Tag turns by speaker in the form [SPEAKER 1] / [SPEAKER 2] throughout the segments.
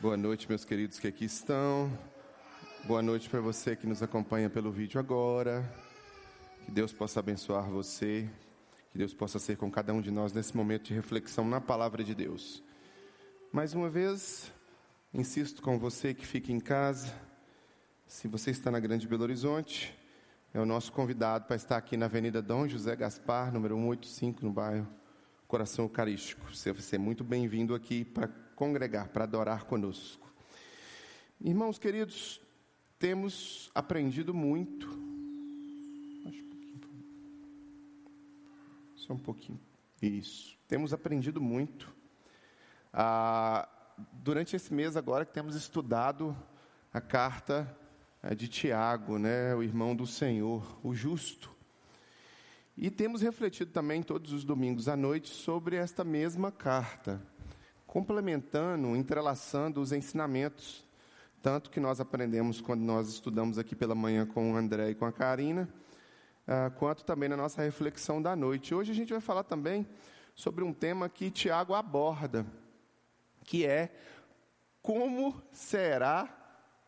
[SPEAKER 1] Boa noite, meus queridos que aqui estão. Boa noite para você que nos acompanha pelo vídeo agora. Que Deus possa abençoar você. Que Deus possa ser com cada um de nós nesse momento de reflexão na palavra de Deus. Mais uma vez, insisto com você que fique em casa. Se você está na Grande Belo Horizonte, é o nosso convidado para estar aqui na Avenida Dom José Gaspar, número 185, no bairro Coração Eucarístico. Você vai ser muito bem-vindo aqui para congregar, para adorar conosco. Irmãos queridos, temos aprendido muito. Só um pouquinho. Isso. Temos aprendido muito. Ah, durante esse mês agora que temos estudado a carta eh, de Tiago, né, o irmão do Senhor, o justo. E temos refletido também todos os domingos à noite sobre esta mesma carta complementando, entrelaçando os ensinamentos, tanto que nós aprendemos quando nós estudamos aqui pela manhã com o André e com a Karina, uh, quanto também na nossa reflexão da noite. Hoje a gente vai falar também sobre um tema que Tiago aborda, que é como será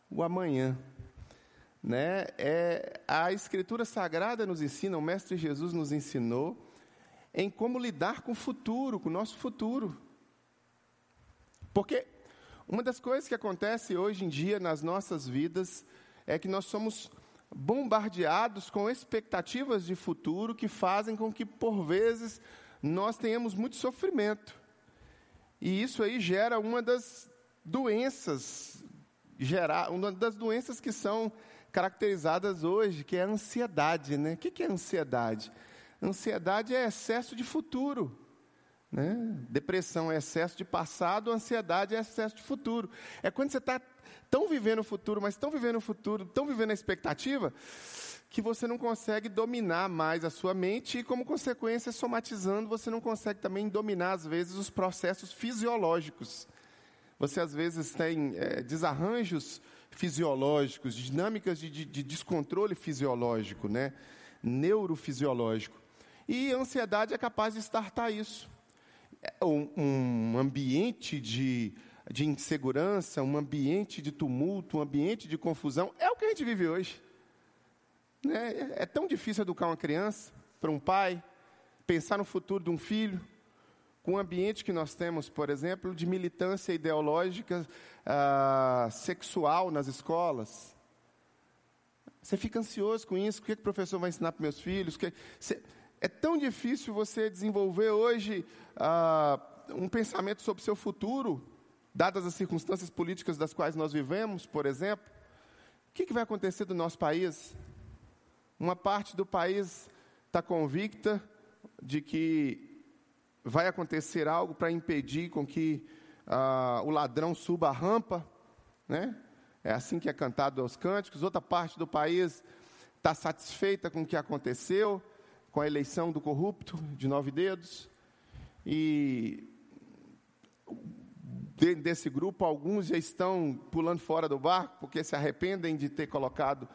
[SPEAKER 1] o amanhã. Né? É, a Escritura Sagrada nos ensina, o Mestre Jesus nos ensinou, em como lidar com o futuro, com o nosso futuro. Porque uma das coisas que acontece hoje em dia nas nossas vidas é que nós somos bombardeados com expectativas de futuro que fazem com que, por vezes, nós tenhamos muito sofrimento. E isso aí gera uma das doenças, gera, uma das doenças que são caracterizadas hoje, que é a ansiedade. Né? O que é ansiedade? Ansiedade é excesso de futuro. Né? Depressão é excesso de passado, ansiedade é excesso de futuro. É quando você está tão vivendo o futuro, mas tão vivendo o futuro, tão vivendo a expectativa, que você não consegue dominar mais a sua mente e, como consequência, somatizando, você não consegue também dominar, às vezes, os processos fisiológicos. Você, às vezes, tem é, desarranjos fisiológicos, dinâmicas de, de, de descontrole fisiológico, né? neurofisiológico. E a ansiedade é capaz de estartar isso um, um ambiente de, de insegurança, um ambiente de tumulto, um ambiente de confusão, é o que a gente vive hoje. Né? É tão difícil educar uma criança, para um pai, pensar no futuro de um filho, com o ambiente que nós temos, por exemplo, de militância ideológica ah, sexual nas escolas. Você fica ansioso com isso, o que, que o professor vai ensinar para meus filhos? Que, você, é tão difícil você desenvolver hoje ah, um pensamento sobre seu futuro, dadas as circunstâncias políticas das quais nós vivemos, por exemplo. O que, que vai acontecer do nosso país? Uma parte do país está convicta de que vai acontecer algo para impedir com que ah, o ladrão suba a rampa, né? É assim que é cantado aos cânticos. Outra parte do país está satisfeita com o que aconteceu, com a eleição do corrupto de nove dedos. E desse grupo, alguns já estão pulando fora do barco porque se arrependem de ter colocado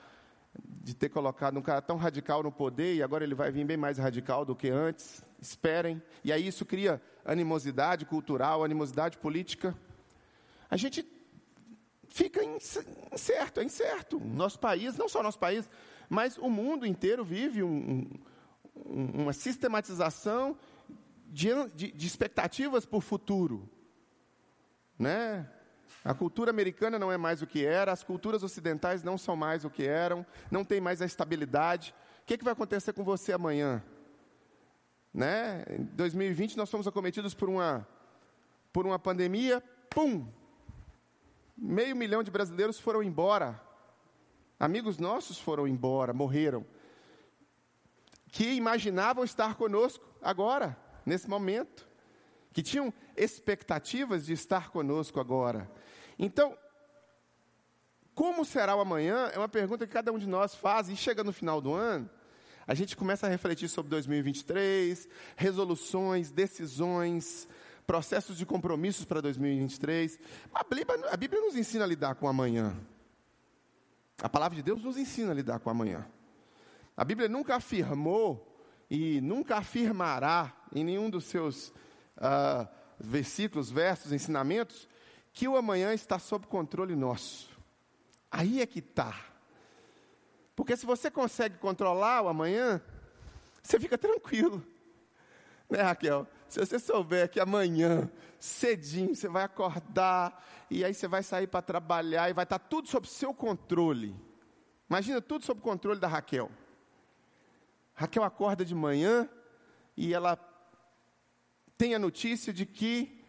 [SPEAKER 1] de ter colocado um cara tão radical no poder e agora ele vai vir bem mais radical do que antes. Esperem. E aí isso cria animosidade cultural, animosidade política. A gente fica incerto, é incerto. Nosso país, não só nosso país, mas o mundo inteiro vive um, uma sistematização de, de, de expectativas o futuro. Né? A cultura americana não é mais o que era, as culturas ocidentais não são mais o que eram, não tem mais a estabilidade. O que, é que vai acontecer com você amanhã? Né? Em 2020 nós fomos acometidos por uma, por uma pandemia, pum! Meio milhão de brasileiros foram embora. Amigos nossos foram embora, morreram que imaginavam estar conosco agora, nesse momento, que tinham expectativas de estar conosco agora. Então, como será o amanhã? É uma pergunta que cada um de nós faz, e chega no final do ano, a gente começa a refletir sobre 2023, resoluções, decisões, processos de compromissos para 2023. A Bíblia, a Bíblia nos ensina a lidar com o amanhã. A palavra de Deus nos ensina a lidar com o amanhã. A Bíblia nunca afirmou e nunca afirmará em nenhum dos seus uh, versículos, versos, ensinamentos, que o amanhã está sob controle nosso. Aí é que está. Porque se você consegue controlar o amanhã, você fica tranquilo. Né, Raquel? Se você souber que amanhã, cedinho, você vai acordar e aí você vai sair para trabalhar e vai estar tudo sob seu controle. Imagina tudo sob controle da Raquel. Raquel acorda de manhã e ela tem a notícia de que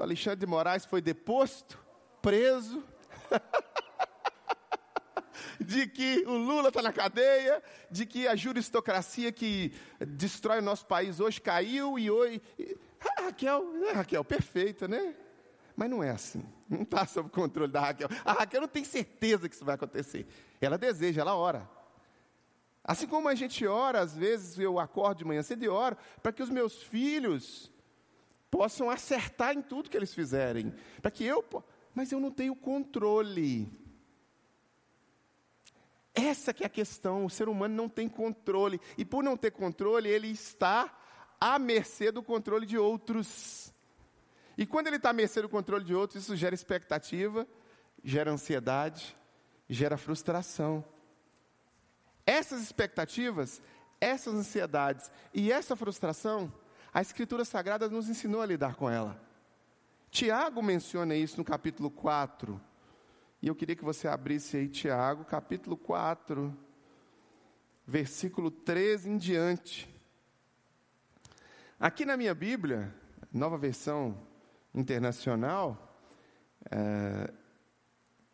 [SPEAKER 1] Alexandre de Moraes foi deposto, preso. de que o Lula está na cadeia, de que a juristocracia que destrói o nosso país hoje caiu e hoje. A Raquel, né, Raquel, perfeita, né? Mas não é assim. Não está sob controle da Raquel. A Raquel não tem certeza que isso vai acontecer. Ela deseja, ela ora. Assim como a gente ora, às vezes eu acordo de manhã cedo e oro, para que os meus filhos possam acertar em tudo que eles fizerem. Para que eu. Mas eu não tenho controle. Essa que é a questão, o ser humano não tem controle, e por não ter controle, ele está à mercê do controle de outros. E quando ele está à mercê do controle de outros, isso gera expectativa, gera ansiedade, gera frustração. Essas expectativas, essas ansiedades e essa frustração, a Escritura Sagrada nos ensinou a lidar com ela. Tiago menciona isso no capítulo 4, e eu queria que você abrisse aí Tiago, capítulo 4, versículo 13 em diante. Aqui na minha Bíblia, nova versão internacional, é,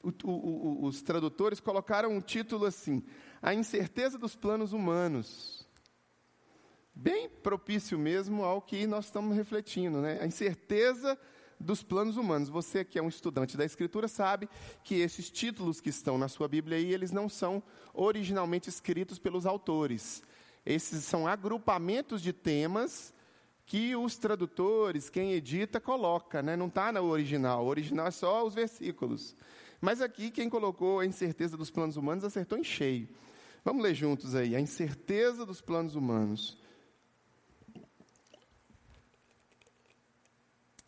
[SPEAKER 1] o, o, os tradutores colocaram um título assim: A incerteza dos planos humanos. Bem propício mesmo ao que nós estamos refletindo, né? A incerteza dos planos humanos. Você que é um estudante da Escritura sabe que esses títulos que estão na sua Bíblia aí, eles não são originalmente escritos pelos autores. Esses são agrupamentos de temas que os tradutores, quem edita, coloca, né? não está no original. O original é só os versículos. Mas aqui, quem colocou a incerteza dos planos humanos acertou em cheio. Vamos ler juntos aí. A incerteza dos planos humanos.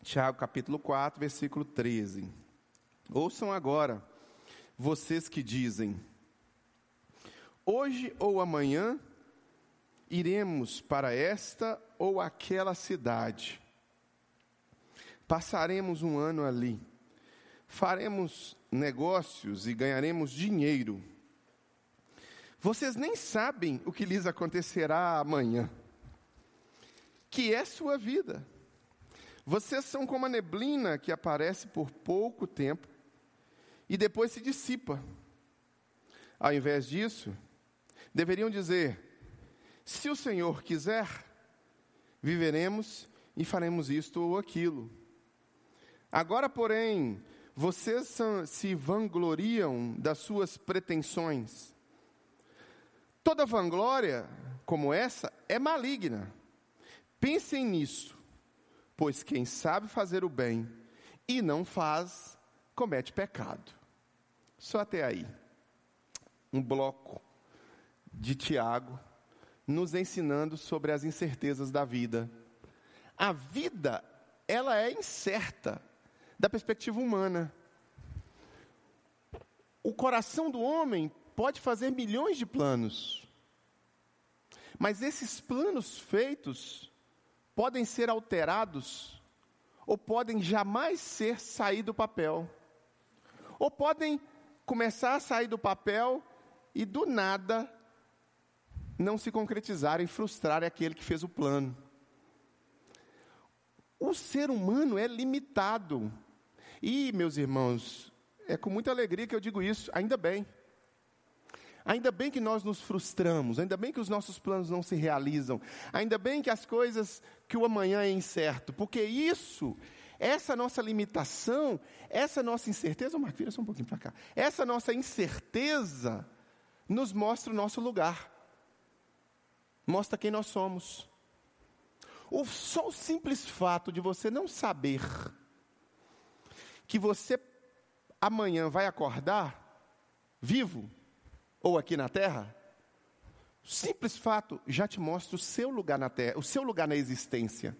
[SPEAKER 1] Tiago capítulo 4, versículo 13. Ouçam agora, vocês que dizem: Hoje ou amanhã iremos para esta ou aquela cidade. Passaremos um ano ali. Faremos negócios e ganharemos dinheiro. Vocês nem sabem o que lhes acontecerá amanhã, que é sua vida. Vocês são como a neblina que aparece por pouco tempo e depois se dissipa. Ao invés disso, deveriam dizer: se o Senhor quiser, viveremos e faremos isto ou aquilo. Agora, porém, vocês se vangloriam das suas pretensões. Toda vanglória como essa é maligna. Pensem nisso. Pois quem sabe fazer o bem e não faz, comete pecado. Só até aí. Um bloco de Tiago nos ensinando sobre as incertezas da vida. A vida, ela é incerta da perspectiva humana. O coração do homem pode fazer milhões de planos, mas esses planos feitos podem ser alterados ou podem jamais ser sair do papel. Ou podem começar a sair do papel e do nada não se concretizarem, frustrar aquele que fez o plano. O ser humano é limitado. E, meus irmãos, é com muita alegria que eu digo isso, ainda bem. Ainda bem que nós nos frustramos, ainda bem que os nossos planos não se realizam, ainda bem que as coisas, que o amanhã é incerto, porque isso, essa nossa limitação, essa nossa incerteza, oh, Marco, vira só um pouquinho para cá, essa nossa incerteza nos mostra o nosso lugar, mostra quem nós somos. O, só o simples fato de você não saber que você amanhã vai acordar vivo, ou aqui na terra, simples fato já te mostra o seu lugar na terra, o seu lugar na existência.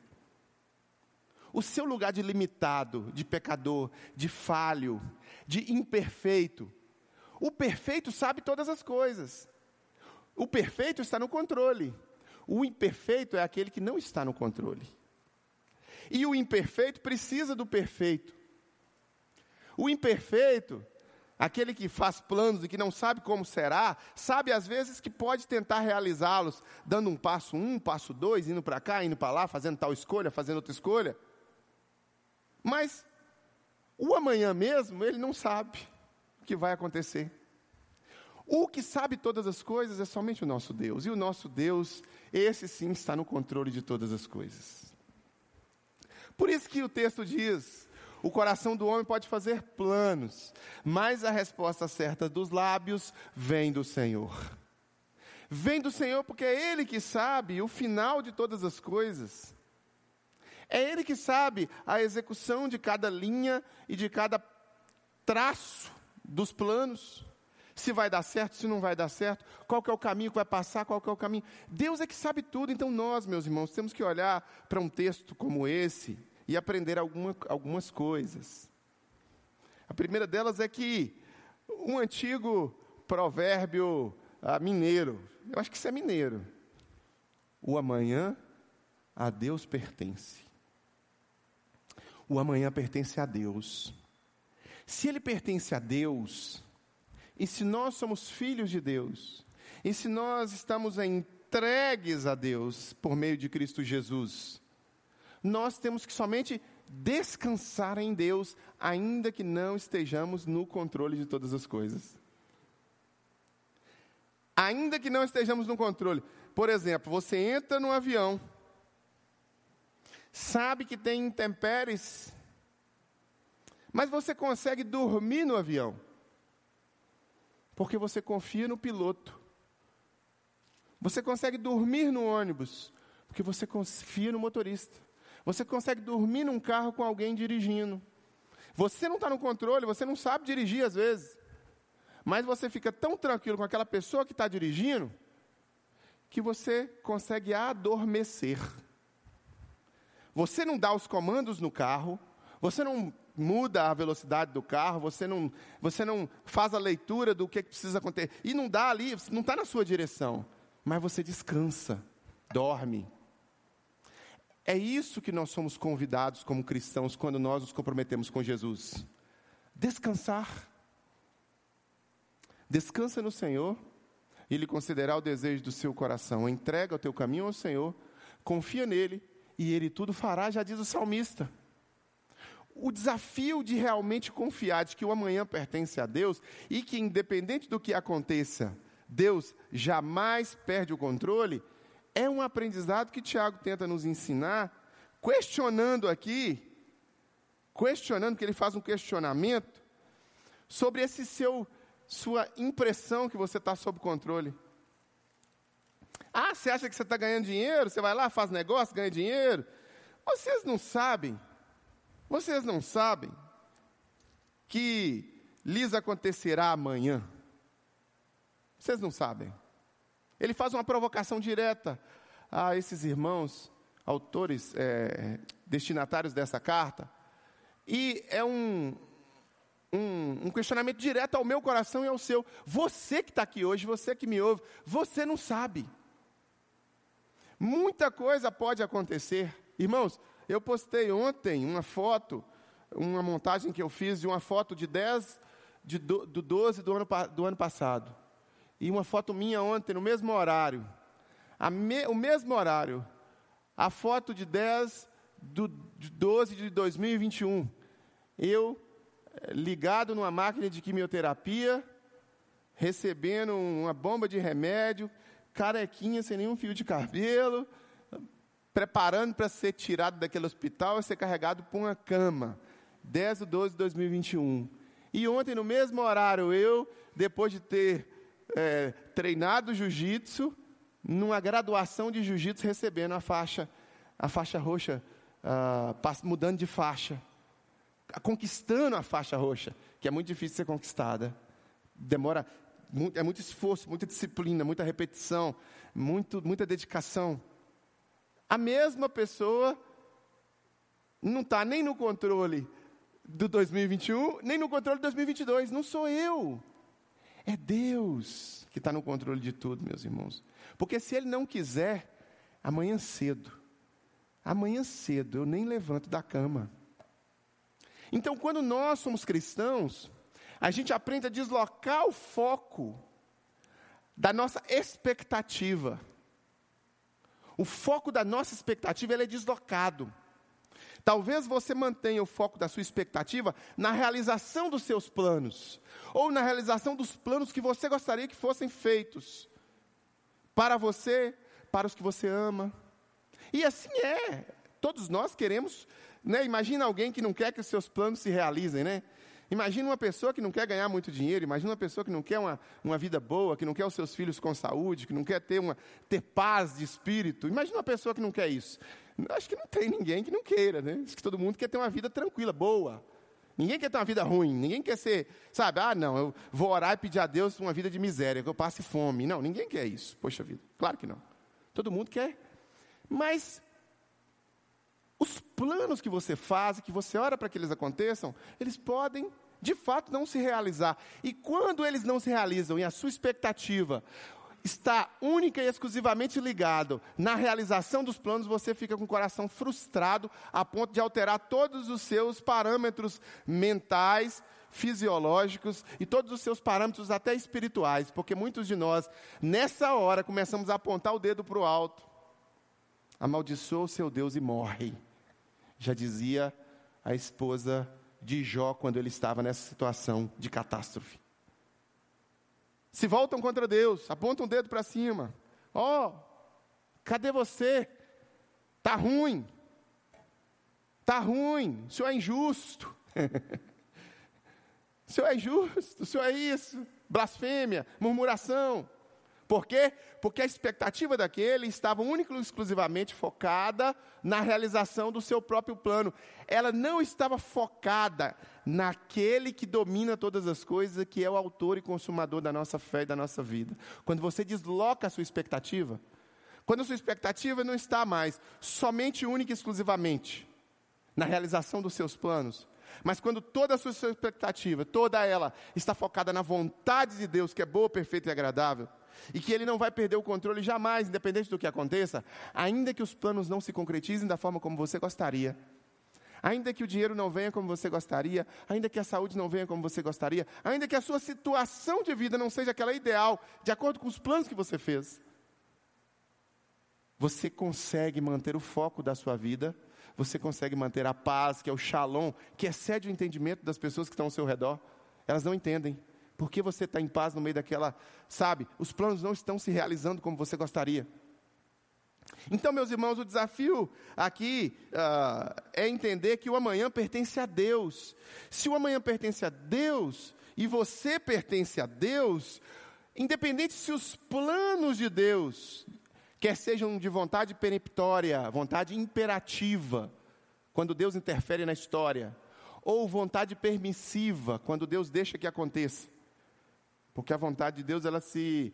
[SPEAKER 1] o seu lugar de limitado, de pecador, de falho, de imperfeito. O perfeito sabe todas as coisas. O perfeito está no controle. O imperfeito é aquele que não está no controle. E o imperfeito precisa do perfeito. O imperfeito, aquele que faz planos e que não sabe como será, sabe às vezes que pode tentar realizá-los, dando um passo um, passo dois, indo para cá, indo para lá, fazendo tal escolha, fazendo outra escolha. Mas o amanhã mesmo, ele não sabe o que vai acontecer. O que sabe todas as coisas é somente o nosso Deus. E o nosso Deus, esse sim, está no controle de todas as coisas. Por isso que o texto diz: o coração do homem pode fazer planos, mas a resposta certa dos lábios vem do Senhor. Vem do Senhor porque é Ele que sabe o final de todas as coisas. É Ele que sabe a execução de cada linha e de cada traço dos planos. Se vai dar certo, se não vai dar certo, qual é o caminho que vai passar, qual é o caminho. Deus é que sabe tudo, então nós, meus irmãos, temos que olhar para um texto como esse e aprender alguma, algumas coisas. A primeira delas é que um antigo provérbio ah, mineiro, eu acho que isso é mineiro, o amanhã a Deus pertence. O amanhã pertence a Deus. Se ele pertence a Deus, e se nós somos filhos de Deus, e se nós estamos entregues a Deus por meio de Cristo Jesus, nós temos que somente descansar em Deus, ainda que não estejamos no controle de todas as coisas. Ainda que não estejamos no controle. Por exemplo, você entra no avião, sabe que tem intempéries, mas você consegue dormir no avião, porque você confia no piloto. Você consegue dormir no ônibus, porque você confia no motorista. Você consegue dormir num carro com alguém dirigindo. Você não está no controle, você não sabe dirigir às vezes. Mas você fica tão tranquilo com aquela pessoa que está dirigindo, que você consegue adormecer. Você não dá os comandos no carro, você não muda a velocidade do carro, você não, você não faz a leitura do que precisa acontecer. E não dá ali, não está na sua direção. Mas você descansa, dorme. É isso que nós somos convidados como cristãos quando nós nos comprometemos com Jesus. Descansar. Descansa no Senhor e Ele considerar o desejo do seu coração. Entrega o teu caminho ao Senhor, confia nele e ele tudo fará, já diz o salmista. O desafio de realmente confiar de que o amanhã pertence a Deus e que, independente do que aconteça, Deus jamais perde o controle, é um aprendizado que Tiago tenta nos ensinar, questionando aqui, questionando, que ele faz um questionamento sobre esse seu, sua impressão que você está sob controle. Ah, você acha que você está ganhando dinheiro? Você vai lá, faz negócio, ganha dinheiro? Vocês não sabem, vocês não sabem que lhes acontecerá amanhã. Vocês não sabem. Ele faz uma provocação direta a esses irmãos, autores, é, destinatários dessa carta, e é um, um, um, questionamento direto ao meu coração e ao seu. Você que está aqui hoje, você que me ouve, você não sabe. Muita coisa pode acontecer. Irmãos, eu postei ontem uma foto, uma montagem que eu fiz de uma foto de 10 de do, do 12 do ano, do ano passado. E uma foto minha ontem, no mesmo horário. Me, o mesmo horário. A foto de 10 do, de 12 de 2021. Eu eh, ligado numa máquina de quimioterapia, recebendo uma bomba de remédio, carequinha, sem nenhum fio de cabelo, preparando para ser tirado daquele hospital e ser carregado para uma cama. 10 de 12 de 2021. E ontem, no mesmo horário, eu, depois de ter é, treinado jiu-jitsu, numa graduação de jiu-jitsu, recebendo a faixa, a faixa roxa, uh, mudando de faixa, conquistando a faixa roxa, que é muito difícil ser conquistada. Demora é muito esforço, muita disciplina, muita repetição, muito, muita dedicação. A mesma pessoa não está nem no controle do 2021, nem no controle de 2022. Não sou eu. É Deus que está no controle de tudo, meus irmãos. Porque se Ele não quiser, amanhã cedo, amanhã cedo eu nem levanto da cama. Então, quando nós somos cristãos, a gente aprende a deslocar o foco da nossa expectativa. O foco da nossa expectativa é deslocado. Talvez você mantenha o foco da sua expectativa na realização dos seus planos, ou na realização dos planos que você gostaria que fossem feitos, para você, para os que você ama. E assim é, todos nós queremos, né? Imagina alguém que não quer que os seus planos se realizem, né? Imagina uma pessoa que não quer ganhar muito dinheiro, imagina uma pessoa que não quer uma, uma vida boa, que não quer os seus filhos com saúde, que não quer ter, uma, ter paz de espírito. Imagina uma pessoa que não quer isso. Acho que não tem ninguém que não queira, né? Acho que todo mundo quer ter uma vida tranquila, boa. Ninguém quer ter uma vida ruim, ninguém quer ser, sabe, ah, não, eu vou orar e pedir a Deus uma vida de miséria, que eu passe fome. Não, ninguém quer isso, poxa vida, claro que não. Todo mundo quer. Mas planos que você faz, que você ora para que eles aconteçam, eles podem de fato não se realizar. E quando eles não se realizam e a sua expectativa está única e exclusivamente ligado na realização dos planos, você fica com o coração frustrado a ponto de alterar todos os seus parâmetros mentais, fisiológicos e todos os seus parâmetros até espirituais, porque muitos de nós, nessa hora, começamos a apontar o dedo para o alto. Amaldiçoa o seu Deus e morre. Já dizia a esposa de Jó quando ele estava nessa situação de catástrofe se voltam contra Deus, apontam o dedo para cima. Ó, oh, cadê você? Tá ruim. Tá ruim. O senhor é injusto. o senhor é injusto, o senhor é isso. Blasfêmia, murmuração. Por quê? Porque a expectativa daquele estava única e exclusivamente focada na realização do seu próprio plano. Ela não estava focada naquele que domina todas as coisas, que é o autor e consumador da nossa fé e da nossa vida. Quando você desloca a sua expectativa, quando a sua expectativa não está mais somente única e exclusivamente na realização dos seus planos, mas quando toda a sua expectativa, toda ela, está focada na vontade de Deus, que é boa, perfeita e agradável, e que Ele não vai perder o controle jamais, independente do que aconteça, ainda que os planos não se concretizem da forma como você gostaria, ainda que o dinheiro não venha como você gostaria, ainda que a saúde não venha como você gostaria, ainda que a sua situação de vida não seja aquela ideal, de acordo com os planos que você fez, você consegue manter o foco da sua vida, você consegue manter a paz, que é o shalom, que excede o entendimento das pessoas que estão ao seu redor. Elas não entendem. Por que você está em paz no meio daquela, sabe? Os planos não estão se realizando como você gostaria. Então, meus irmãos, o desafio aqui uh, é entender que o amanhã pertence a Deus. Se o amanhã pertence a Deus e você pertence a Deus, independente se os planos de Deus, quer sejam de vontade peremptória, vontade imperativa, quando Deus interfere na história, ou vontade permissiva, quando Deus deixa que aconteça. Porque a vontade de Deus ela se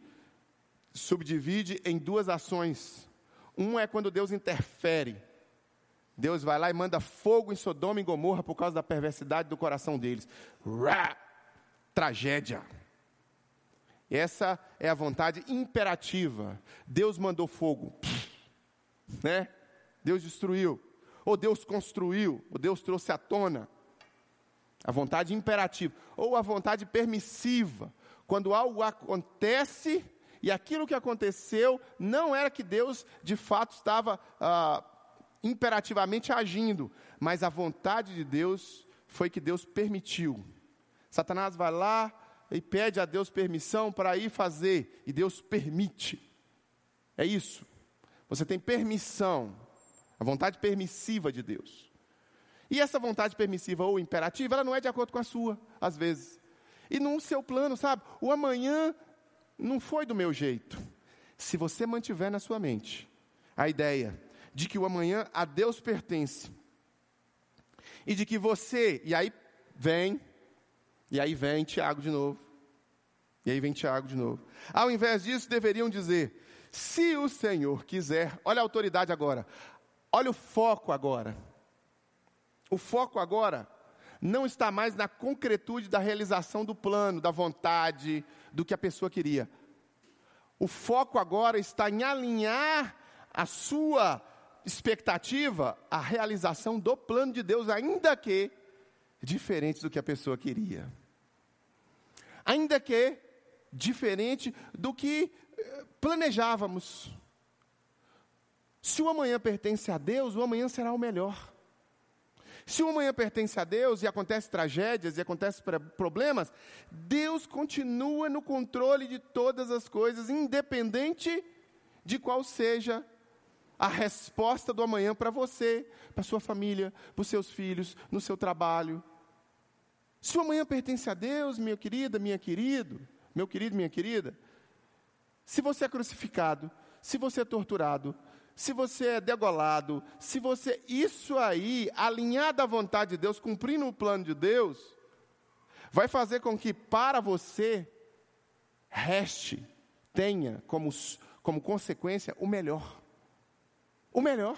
[SPEAKER 1] subdivide em duas ações. Um é quando Deus interfere. Deus vai lá e manda fogo em Sodoma e Gomorra por causa da perversidade do coração deles. Rá! Tragédia. Essa é a vontade imperativa. Deus mandou fogo, né? Deus destruiu, ou Deus construiu, ou Deus trouxe à tona. A vontade imperativa, ou a vontade permissiva, quando algo acontece e aquilo que aconteceu não era que Deus de fato estava ah, imperativamente agindo, mas a vontade de Deus foi que Deus permitiu. Satanás vai lá e pede a Deus permissão para ir fazer, e Deus permite. É isso. Você tem permissão, a vontade permissiva de Deus. E essa vontade permissiva ou imperativa, ela não é de acordo com a sua, às vezes e no seu plano, sabe? O amanhã não foi do meu jeito. Se você mantiver na sua mente a ideia de que o amanhã a Deus pertence, e de que você, e aí vem, e aí vem Tiago de novo, e aí vem Tiago de novo. Ao invés disso, deveriam dizer: se o Senhor quiser, olha a autoridade agora, olha o foco agora. O foco agora não está mais na concretude da realização do plano, da vontade, do que a pessoa queria. O foco agora está em alinhar a sua expectativa à realização do plano de Deus, ainda que diferente do que a pessoa queria. Ainda que diferente do que eh, planejávamos. Se o amanhã pertence a Deus, o amanhã será o melhor. Se o amanhã pertence a Deus e acontecem tragédias e acontecem problemas, Deus continua no controle de todas as coisas, independente de qual seja a resposta do amanhã para você, para sua família, para os seus filhos, no seu trabalho. Se o amanhã pertence a Deus, minha querida, minha querido, meu querido, minha querida, se você é crucificado, se você é torturado, se você é degolado, se você, isso aí, alinhado à vontade de Deus, cumprindo o plano de Deus, vai fazer com que para você reste, tenha como, como consequência o melhor. O melhor.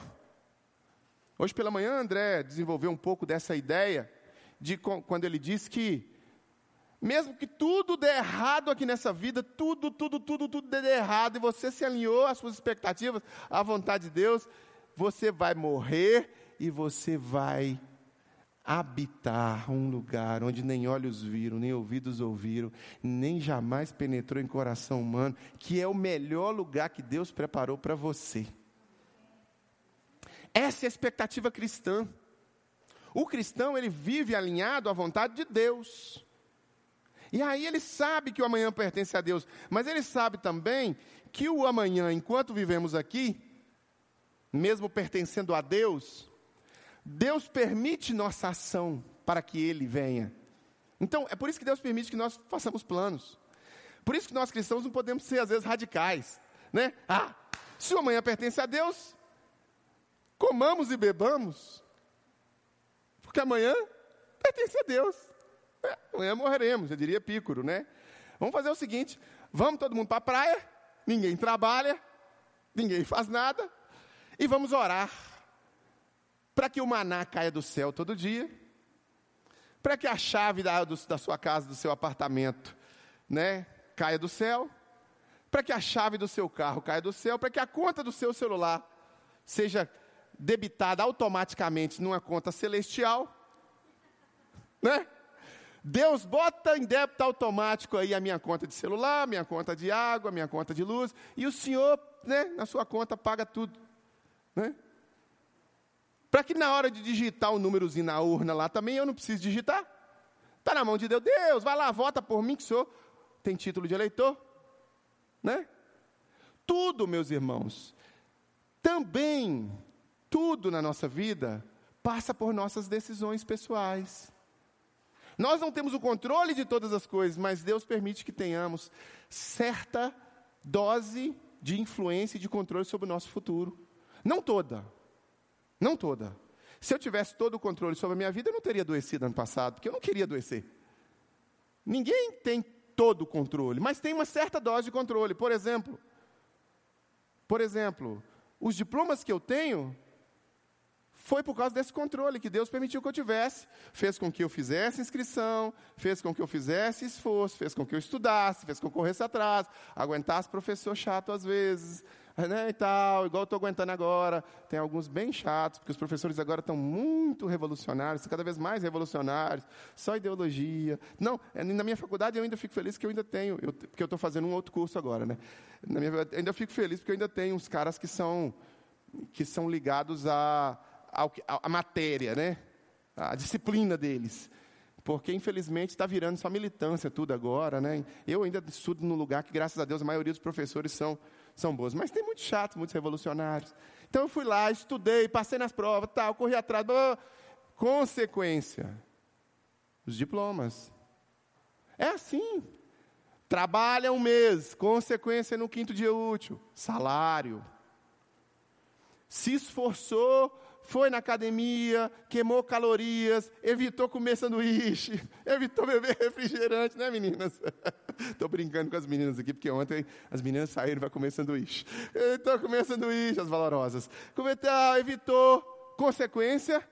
[SPEAKER 1] Hoje pela manhã, André desenvolveu um pouco dessa ideia de quando ele diz que mesmo que tudo dê errado aqui nessa vida, tudo, tudo, tudo, tudo dê errado, e você se alinhou às suas expectativas, à vontade de Deus, você vai morrer e você vai habitar um lugar onde nem olhos viram, nem ouvidos ouviram, nem jamais penetrou em coração humano, que é o melhor lugar que Deus preparou para você. Essa é a expectativa cristã. O cristão, ele vive alinhado à vontade de Deus. E aí ele sabe que o amanhã pertence a Deus, mas ele sabe também que o amanhã, enquanto vivemos aqui, mesmo pertencendo a Deus, Deus permite nossa ação para que Ele venha. Então, é por isso que Deus permite que nós façamos planos. Por isso que nós cristãos não podemos ser, às vezes, radicais. Né? Ah, se o amanhã pertence a Deus, comamos e bebamos, porque amanhã pertence a Deus. Amanhã morreremos, eu diria Pícoro, né? Vamos fazer o seguinte: vamos todo mundo para a praia, ninguém trabalha, ninguém faz nada, e vamos orar para que o maná caia do céu todo dia, para que a chave da, da sua casa, do seu apartamento, né, caia do céu, para que a chave do seu carro caia do céu, para que a conta do seu celular seja debitada automaticamente numa conta celestial, né? Deus bota em débito automático aí a minha conta de celular, minha conta de água, minha conta de luz, e o Senhor, né, na sua conta paga tudo, né? Para que na hora de digitar o um númerozinho na urna lá também eu não preciso digitar. Está na mão de Deus. Deus, vai lá, vota por mim que o Senhor tem título de eleitor, né? Tudo, meus irmãos, também tudo na nossa vida passa por nossas decisões pessoais. Nós não temos o controle de todas as coisas, mas Deus permite que tenhamos certa dose de influência e de controle sobre o nosso futuro. Não toda. Não toda. Se eu tivesse todo o controle sobre a minha vida, eu não teria adoecido ano passado, porque eu não queria adoecer. Ninguém tem todo o controle, mas tem uma certa dose de controle. Por exemplo, por exemplo, os diplomas que eu tenho foi por causa desse controle que Deus permitiu que eu tivesse. Fez com que eu fizesse inscrição, fez com que eu fizesse esforço, fez com que eu estudasse, fez com que eu corresse atrás, aguentasse professor chato às vezes, né, e tal, igual eu estou aguentando agora. Tem alguns bem chatos, porque os professores agora estão muito revolucionários, cada vez mais revolucionários, só ideologia. Não, é, na minha faculdade eu ainda fico feliz que eu ainda tenho, eu, porque eu estou fazendo um outro curso agora, né? Na minha, ainda fico feliz porque eu ainda tenho uns caras que são, que são ligados a a matéria, né? a disciplina deles. Porque, infelizmente, está virando só militância tudo agora. Né? Eu ainda estudo num lugar que, graças a Deus, a maioria dos professores são, são bons. Mas tem muitos chatos, muitos revolucionários. Então, eu fui lá, estudei, passei nas provas, tal, corri atrás. Blá, consequência, os diplomas. É assim. Trabalha um mês, consequência no quinto dia útil, salário. Se esforçou foi na academia, queimou calorias, evitou comer sanduíche, evitou beber refrigerante, né, meninas? Estou brincando com as meninas aqui, porque ontem as meninas saíram para comer sanduíche. Evitou comer sanduíche, as valorosas. Cometeu, evitou, consequência,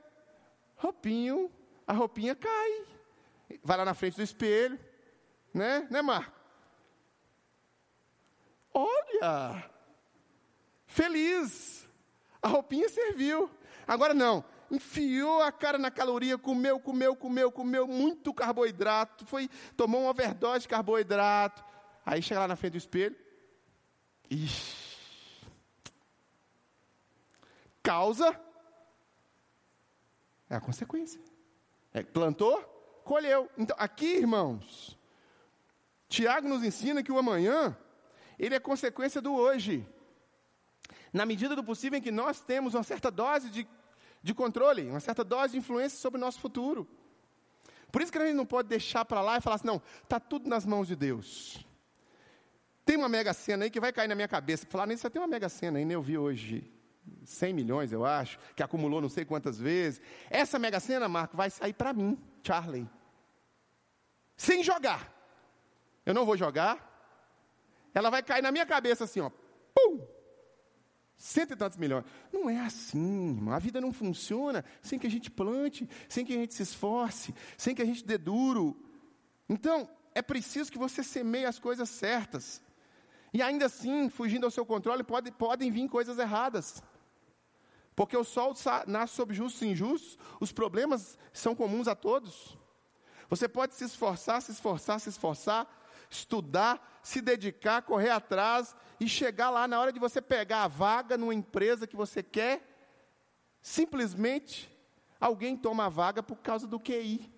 [SPEAKER 1] roupinho, a roupinha cai. Vai lá na frente do espelho, né? Né, Marco? Olha! Feliz! A roupinha serviu. Agora não, enfiou a cara na caloria, comeu, comeu, comeu, comeu muito carboidrato, foi, tomou uma overdose de carboidrato. Aí chega lá na frente do espelho. Ixi. Causa é a consequência. É, plantou, colheu. Então, aqui, irmãos, Tiago nos ensina que o amanhã, ele é consequência do hoje. Na medida do possível em que nós temos uma certa dose de, de controle, uma certa dose de influência sobre o nosso futuro. Por isso que a gente não pode deixar para lá e falar assim, não, está tudo nas mãos de Deus. Tem uma mega cena aí que vai cair na minha cabeça. Falar nisso, você tem uma mega cena aí, né? Eu vi hoje 100 milhões, eu acho, que acumulou não sei quantas vezes. Essa mega cena, Marco, vai sair para mim, Charlie. Sem jogar. Eu não vou jogar. Ela vai cair na minha cabeça assim, ó. Pum! Cento e tantos milhões. Não é assim, irmão. A vida não funciona sem que a gente plante, sem que a gente se esforce, sem que a gente dê duro. Então, é preciso que você semeie as coisas certas. E ainda assim, fugindo ao seu controle, pode, podem vir coisas erradas. Porque o sol nasce sobre justos e injustos, os problemas são comuns a todos. Você pode se esforçar, se esforçar, se esforçar, estudar, se dedicar, correr atrás e chegar lá na hora de você pegar a vaga numa empresa que você quer, simplesmente alguém toma a vaga por causa do QI.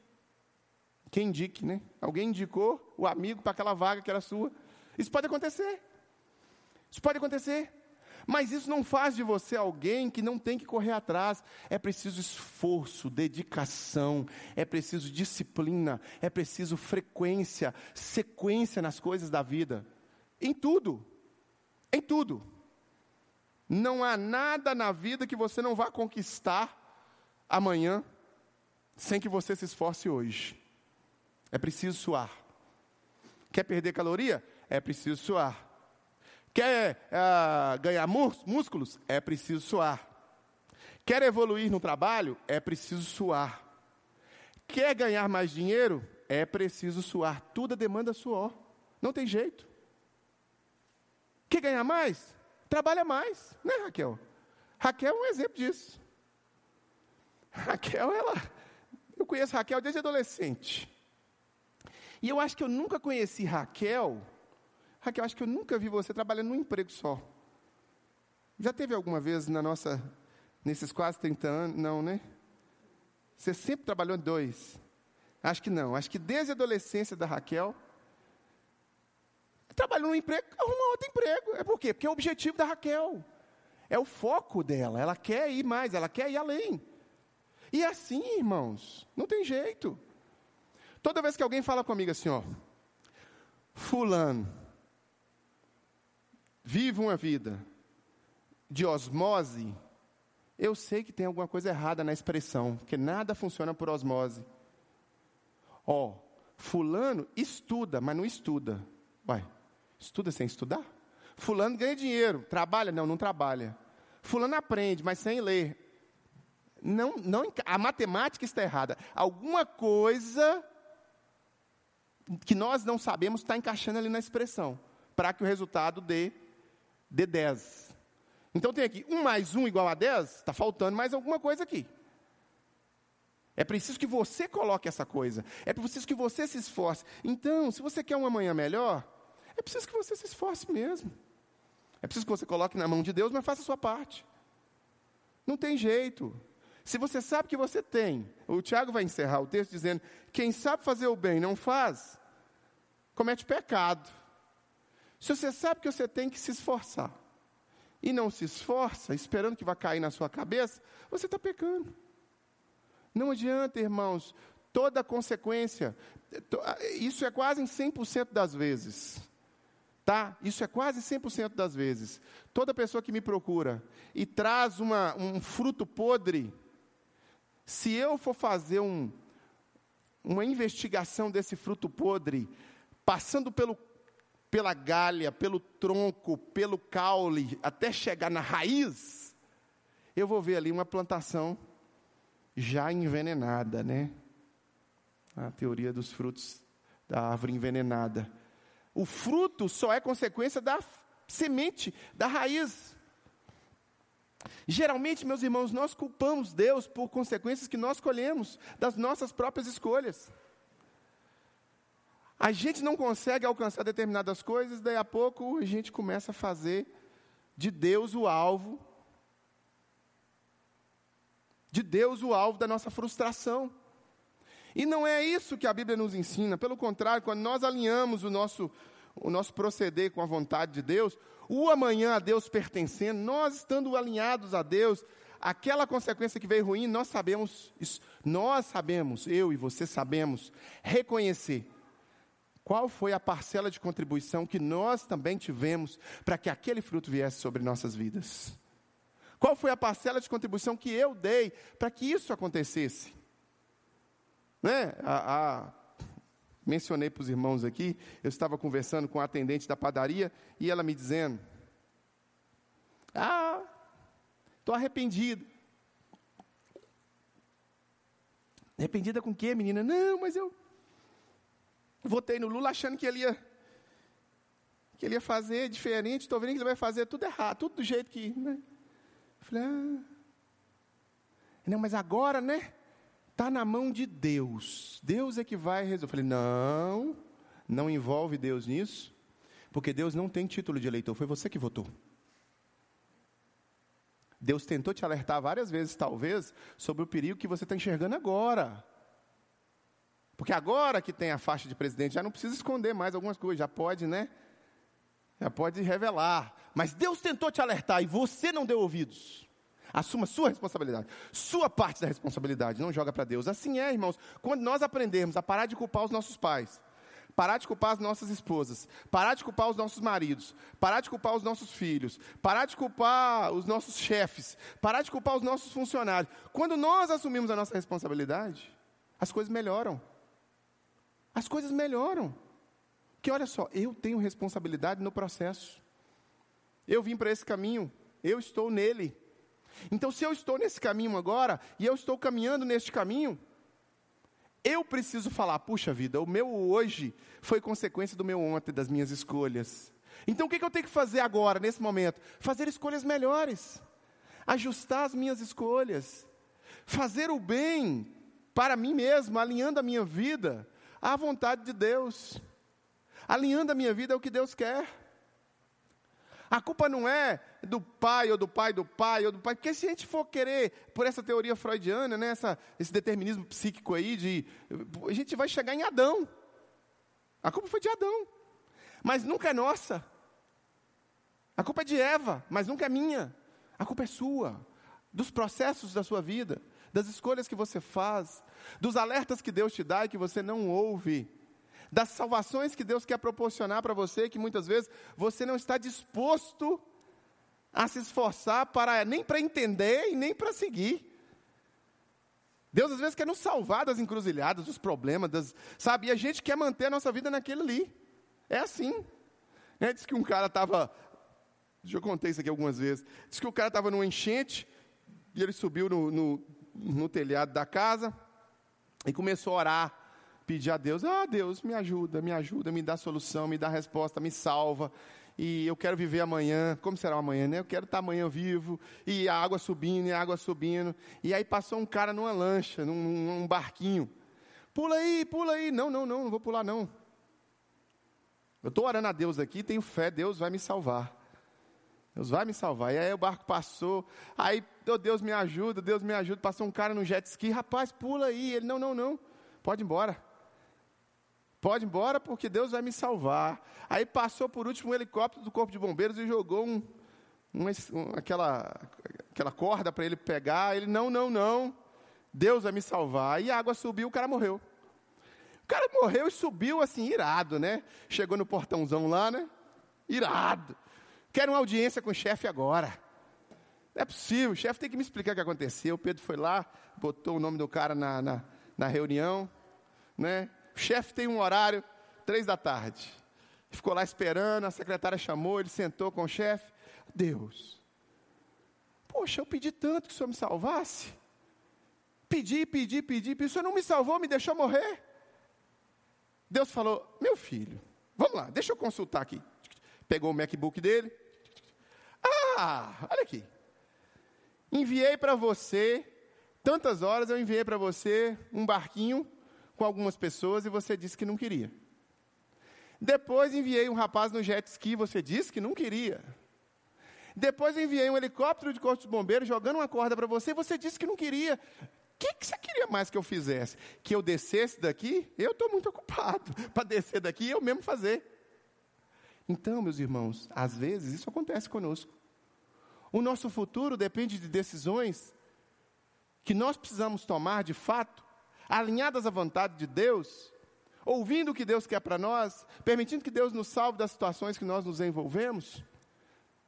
[SPEAKER 1] Quem indique, né? Alguém indicou o amigo para aquela vaga que era sua. Isso pode acontecer. Isso pode acontecer. Mas isso não faz de você alguém que não tem que correr atrás. É preciso esforço, dedicação, é preciso disciplina, é preciso frequência, sequência nas coisas da vida. Em tudo. Em tudo. Não há nada na vida que você não vá conquistar amanhã sem que você se esforce hoje. É preciso suar. Quer perder caloria? É preciso suar. Quer uh, ganhar músculos? É preciso suar. Quer evoluir no trabalho? É preciso suar. Quer ganhar mais dinheiro? É preciso suar. Tudo demanda suor. Não tem jeito. Quer ganhar mais? Trabalha mais, né, Raquel? Raquel é um exemplo disso. Raquel, ela. Eu conheço Raquel desde adolescente. E eu acho que eu nunca conheci Raquel Raquel, acho que eu nunca vi você trabalhando num emprego só. Já teve alguma vez na nossa, nesses quase 30 anos? Não, né? Você sempre trabalhou em dois? Acho que não. Acho que desde a adolescência da Raquel, trabalhou num emprego, arruma outro emprego. É por quê? Porque é o objetivo da Raquel. É o foco dela. Ela quer ir mais, ela quer ir além. E assim, irmãos, não tem jeito. Toda vez que alguém fala comigo assim, ó, fulano, vive uma vida de osmose, eu sei que tem alguma coisa errada na expressão, porque nada funciona por osmose. Ó, fulano estuda, mas não estuda. Uai, estuda sem estudar? Fulano ganha dinheiro, trabalha? Não, não trabalha. Fulano aprende, mas sem ler. Não, não, a matemática está errada. Alguma coisa que nós não sabemos está encaixando ali na expressão, para que o resultado dê de 10. Então tem aqui 1 mais 1 igual a 10, está faltando mais alguma coisa aqui. É preciso que você coloque essa coisa. É preciso que você se esforce. Então, se você quer uma manhã melhor, é preciso que você se esforce mesmo. É preciso que você coloque na mão de Deus, mas faça a sua parte. Não tem jeito. Se você sabe que você tem, o Tiago vai encerrar o texto dizendo: quem sabe fazer o bem não faz, comete pecado. Se você sabe que você tem que se esforçar e não se esforça, esperando que vai cair na sua cabeça, você está pecando. Não adianta, irmãos, toda consequência, isso é quase em 100% das vezes. Tá? Isso é quase 100% das vezes. Toda pessoa que me procura e traz uma, um fruto podre, se eu for fazer um, uma investigação desse fruto podre, passando pelo pela galha, pelo tronco, pelo caule, até chegar na raiz, eu vou ver ali uma plantação já envenenada, né? A teoria dos frutos da árvore envenenada. O fruto só é consequência da semente, da raiz. Geralmente, meus irmãos, nós culpamos Deus por consequências que nós colhemos das nossas próprias escolhas. A gente não consegue alcançar determinadas coisas, daí a pouco a gente começa a fazer de Deus o alvo, de Deus o alvo da nossa frustração. E não é isso que a Bíblia nos ensina, pelo contrário, quando nós alinhamos o nosso, o nosso proceder com a vontade de Deus, o amanhã a Deus pertencendo, nós estando alinhados a Deus, aquela consequência que veio ruim, nós sabemos, nós sabemos, eu e você sabemos, reconhecer qual foi a parcela de contribuição que nós também tivemos para que aquele fruto viesse sobre nossas vidas. Qual foi a parcela de contribuição que eu dei para que isso acontecesse? Né? A, a, mencionei para os irmãos aqui, eu estava conversando com a atendente da padaria e ela me dizendo: Ah, estou arrependida. Arrependida com o quê, menina? Não, mas eu votei no Lula achando que ele ia, que ele ia fazer diferente, estou vendo que ele vai fazer tudo errado, tudo do jeito que. Né? Falei, ah. Não, mas agora, né? Está na mão de Deus. Deus é que vai resolver. Falei, não, não envolve Deus nisso, porque Deus não tem título de eleitor, foi você que votou. Deus tentou te alertar várias vezes, talvez, sobre o perigo que você está enxergando agora. Porque agora que tem a faixa de presidente, já não precisa esconder mais algumas coisas, já pode, né? Já pode revelar. Mas Deus tentou te alertar e você não deu ouvidos. Assuma sua responsabilidade, sua parte da responsabilidade, não joga para Deus. Assim é, irmãos, quando nós aprendermos a parar de culpar os nossos pais, parar de culpar as nossas esposas, parar de culpar os nossos maridos, parar de culpar os nossos filhos, parar de culpar os nossos chefes, parar de culpar os nossos funcionários. Quando nós assumimos a nossa responsabilidade, as coisas melhoram. As coisas melhoram. Que olha só, eu tenho responsabilidade no processo. Eu vim para esse caminho, eu estou nele. Então, se eu estou nesse caminho agora, e eu estou caminhando neste caminho, eu preciso falar, puxa vida, o meu hoje foi consequência do meu ontem, das minhas escolhas. Então o que, eu tenho que fazer agora, nesse momento? Fazer escolhas melhores, ajustar as minhas escolhas, fazer o bem para mim mesmo, alinhando a minha vida à vontade de Deus, alinhando a minha vida ao que Deus quer. A culpa não é do pai ou do pai do pai ou do pai, porque se a gente for querer, por essa teoria freudiana, né, essa, esse determinismo psíquico aí, de, a gente vai chegar em Adão. A culpa foi de Adão, mas nunca é nossa. A culpa é de Eva, mas nunca é minha. A culpa é sua, dos processos da sua vida, das escolhas que você faz, dos alertas que Deus te dá e que você não ouve das salvações que Deus quer proporcionar para você, que muitas vezes você não está disposto a se esforçar para nem para entender e nem para seguir. Deus às vezes quer nos salvar das encruzilhadas, dos problemas, das, sabe? E a gente quer manter a nossa vida naquele ali. É assim. Né? Diz que um cara estava. Já contei isso aqui algumas vezes. Diz que o cara estava numa enchente e ele subiu no, no, no telhado da casa e começou a orar pedir a Deus: Ah, Deus, me ajuda, me ajuda, me dá solução, me dá resposta, me salva. E eu quero viver amanhã. Como será amanhã, né? Eu quero estar amanhã vivo. E a água subindo, e a água subindo. E aí passou um cara numa lancha, num, num barquinho. Pula aí, pula aí. Não, não, não, não vou pular, não. Eu estou orando a Deus aqui, tenho fé, Deus vai me salvar. Deus vai me salvar. E aí o barco passou. Aí, oh, Deus me ajuda, Deus me ajuda. Passou um cara no jet ski, rapaz, pula aí. Ele, não, não, não, pode ir embora. Pode ir embora porque Deus vai me salvar. Aí passou por último um helicóptero do Corpo de Bombeiros e jogou um, um, aquela, aquela corda para ele pegar. Ele, não, não, não. Deus vai me salvar. E a água subiu, o cara morreu. O cara morreu e subiu assim, irado, né? Chegou no portãozão lá, né? Irado. Quero uma audiência com o chefe agora. Não é possível, o chefe tem que me explicar o que aconteceu. O Pedro foi lá, botou o nome do cara na, na, na reunião, né? O chefe tem um horário, três da tarde. Ficou lá esperando, a secretária chamou, ele sentou com o chefe. Deus, poxa, eu pedi tanto que o senhor me salvasse. Pedi, pedi, pedi, pedi, o senhor não me salvou, me deixou morrer. Deus falou: Meu filho, vamos lá, deixa eu consultar aqui. Pegou o MacBook dele. Ah, olha aqui. Enviei para você, tantas horas eu enviei para você um barquinho com algumas pessoas e você disse que não queria. Depois enviei um rapaz no jet ski, você disse que não queria. Depois enviei um helicóptero de corpo de bombeiros jogando uma corda para você, e você disse que não queria. O que, que você queria mais que eu fizesse? Que eu descesse daqui? Eu estou muito ocupado para descer daqui e eu mesmo fazer. Então, meus irmãos, às vezes isso acontece conosco. O nosso futuro depende de decisões que nós precisamos tomar de fato, alinhadas à vontade de Deus, ouvindo o que Deus quer para nós, permitindo que Deus nos salve das situações que nós nos envolvemos,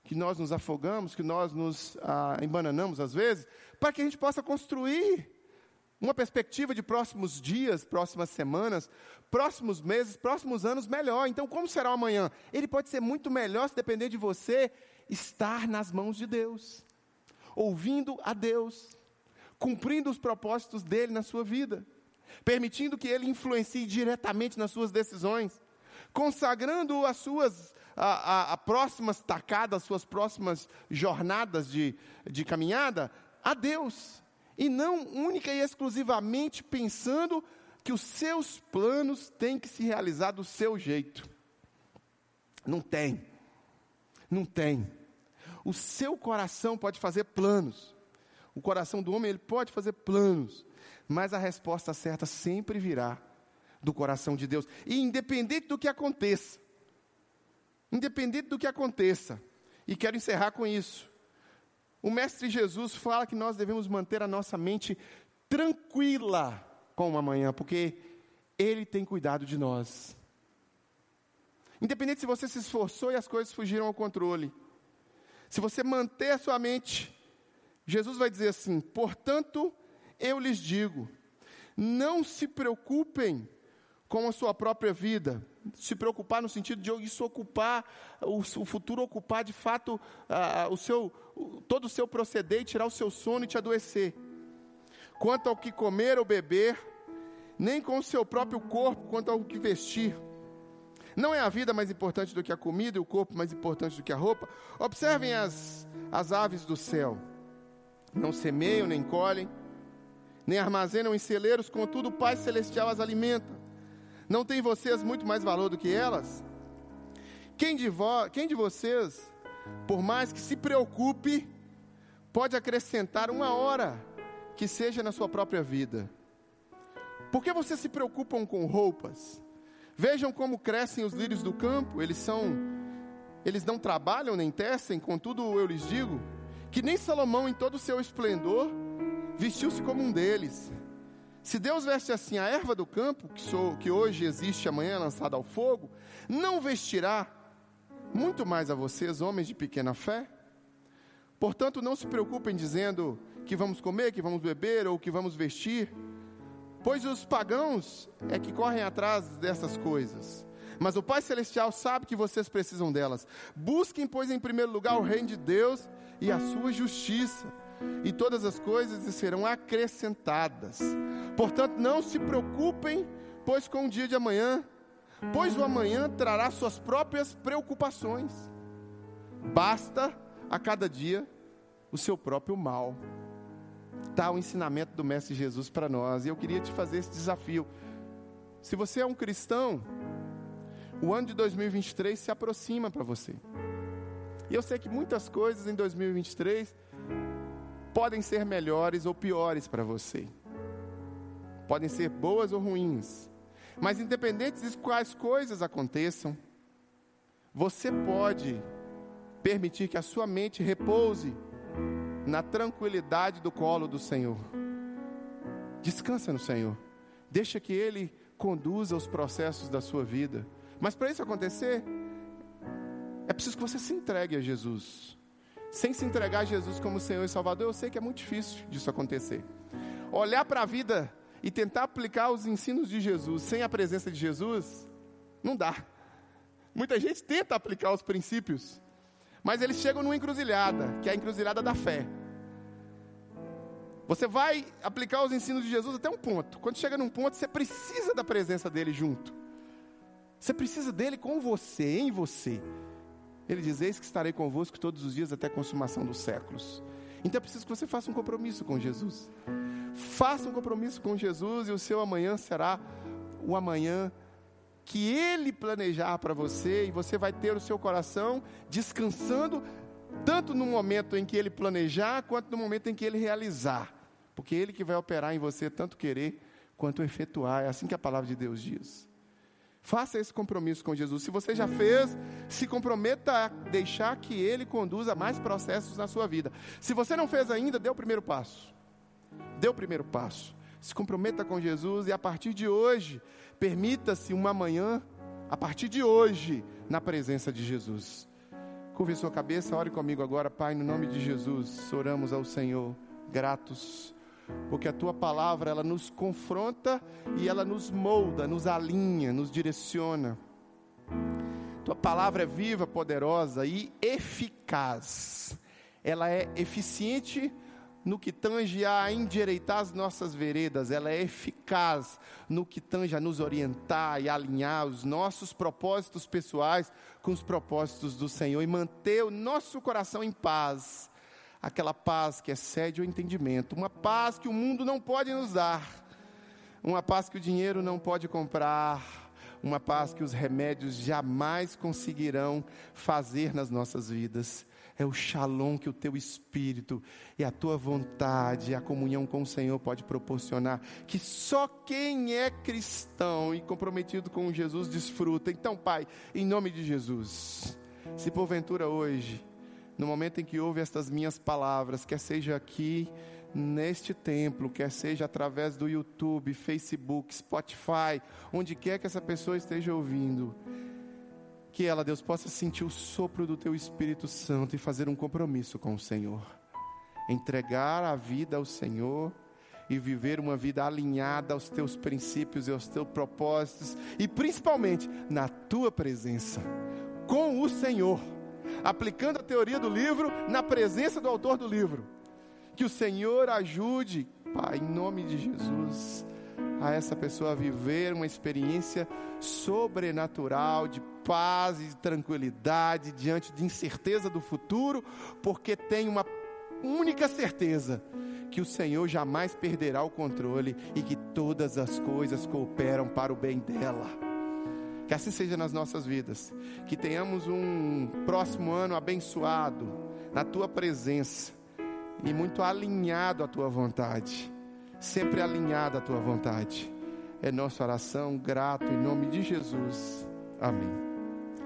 [SPEAKER 1] que nós nos afogamos, que nós nos ah, embananamos às vezes, para que a gente possa construir uma perspectiva de próximos dias, próximas semanas, próximos meses, próximos anos melhor. Então, como será o amanhã? Ele pode ser muito melhor se depender de você estar nas mãos de Deus, ouvindo a Deus, cumprindo os propósitos dele na sua vida permitindo que ele influencie diretamente nas suas decisões, consagrando as suas a, a, a próximas tacadas, as suas próximas jornadas de, de caminhada a Deus, e não única e exclusivamente pensando que os seus planos têm que se realizar do seu jeito. Não tem. Não tem. O seu coração pode fazer planos. O coração do homem ele pode fazer planos, mas a resposta certa sempre virá do coração de Deus, e independente do que aconteça, independente do que aconteça, e quero encerrar com isso. O Mestre Jesus fala que nós devemos manter a nossa mente tranquila com o amanhã, porque Ele tem cuidado de nós. Independente se você se esforçou e as coisas fugiram ao controle, se você manter a sua mente, Jesus vai dizer assim: portanto, eu lhes digo: não se preocupem com a sua própria vida. Se preocupar no sentido de isso ocupar, o, futuro ocupar de fato o seu, todo o seu proceder e tirar o seu sono e te adoecer. Quanto ao que comer ou beber, nem com o seu próprio corpo, quanto ao que vestir. Não é a vida mais importante do que a comida e o corpo mais importante do que a roupa? Observem as, as aves do céu. Não semeiam nem colhem nem armazenam em celeiros, contudo o Pai Celestial as alimenta. Não tem vocês muito mais valor do que elas? Quem de, vo, quem de vocês, por mais que se preocupe, pode acrescentar uma hora que seja na sua própria vida? Por que vocês se preocupam com roupas? Vejam como crescem os lírios do campo, eles são eles não trabalham nem tecem, contudo eu lhes digo que nem Salomão em todo o seu esplendor vestiu-se como um deles. Se Deus veste assim a erva do campo, que, sou, que hoje existe, amanhã lançada ao fogo, não vestirá muito mais a vocês, homens de pequena fé? Portanto, não se preocupem dizendo que vamos comer, que vamos beber ou que vamos vestir, pois os pagãos é que correm atrás dessas coisas. Mas o Pai Celestial sabe que vocês precisam delas. Busquem, pois, em primeiro lugar o reino de Deus e a sua justiça e todas as coisas lhe serão acrescentadas. Portanto, não se preocupem, pois com o dia de amanhã, pois o amanhã trará suas próprias preocupações. Basta a cada dia o seu próprio mal. Está o ensinamento do Mestre Jesus para nós, e eu queria te fazer esse desafio. Se você é um cristão, o ano de 2023 se aproxima para você. E eu sei que muitas coisas em 2023 podem ser melhores ou piores para você. Podem ser boas ou ruins. Mas independente de quais coisas aconteçam, você pode permitir que a sua mente repouse na tranquilidade do colo do Senhor. Descansa no Senhor. Deixa que Ele conduza os processos da sua vida. Mas para isso acontecer, é preciso que você se entregue a Jesus sem se entregar a Jesus como Senhor e Salvador, eu sei que é muito difícil disso acontecer. Olhar para a vida e tentar aplicar os ensinos de Jesus sem a presença de Jesus, não dá. Muita gente tenta aplicar os princípios, mas eles chegam numa encruzilhada, que é a encruzilhada da fé. Você vai aplicar os ensinos de Jesus até um ponto. Quando chega num ponto, você precisa da presença dele junto. Você precisa dele com você, em você. Ele diz: Eis que estarei convosco todos os dias até a consumação dos séculos. Então é preciso que você faça um compromisso com Jesus. Faça um compromisso com Jesus e o seu amanhã será o amanhã que Ele planejar para você e você vai ter o seu coração descansando tanto no momento em que Ele planejar quanto no momento em que Ele realizar, porque é Ele que vai operar em você tanto querer quanto efetuar. É assim que a palavra de Deus diz. Faça esse compromisso com Jesus. Se você já fez, se comprometa a deixar que Ele conduza mais processos na sua vida. Se você não fez ainda, dê o primeiro passo. Dê o primeiro passo. Se comprometa com Jesus e a partir de hoje, permita-se uma manhã, a partir de hoje, na presença de Jesus. Curve sua cabeça, ore comigo agora, Pai, no nome de Jesus. Oramos ao Senhor, gratos porque a tua palavra ela nos confronta e ela nos molda, nos alinha, nos direciona. Tua palavra é viva, poderosa e eficaz. Ela é eficiente no que tange a endireitar as nossas veredas, ela é eficaz no que tange a nos orientar e alinhar os nossos propósitos pessoais com os propósitos do Senhor e manter o nosso coração em paz aquela paz que excede o entendimento, uma paz que o mundo não pode nos dar, uma paz que o dinheiro não pode comprar, uma paz que os remédios jamais conseguirão fazer nas nossas vidas. É o shalom que o teu espírito e a tua vontade, a comunhão com o Senhor pode proporcionar, que só quem é cristão e comprometido com Jesus desfruta. Então, Pai, em nome de Jesus, se porventura hoje no momento em que ouve estas minhas palavras, quer seja aqui neste templo, quer seja através do YouTube, Facebook, Spotify, onde quer que essa pessoa esteja ouvindo, que ela, Deus, possa sentir o sopro do teu Espírito Santo e fazer um compromisso com o Senhor. Entregar a vida ao Senhor e viver uma vida alinhada aos teus princípios e aos teus propósitos e principalmente na tua presença, com o Senhor aplicando a teoria do livro na presença do autor do livro. Que o Senhor ajude, Pai, em nome de Jesus, a essa pessoa a viver uma experiência sobrenatural de paz e de tranquilidade diante de incerteza do futuro, porque tem uma única certeza que o Senhor jamais perderá o controle e que todas as coisas cooperam para o bem dela. Que assim seja nas nossas vidas. Que tenhamos um próximo ano abençoado na tua presença e muito alinhado à tua vontade. Sempre alinhado à tua vontade. É nossa oração, grato em nome de Jesus. Amém.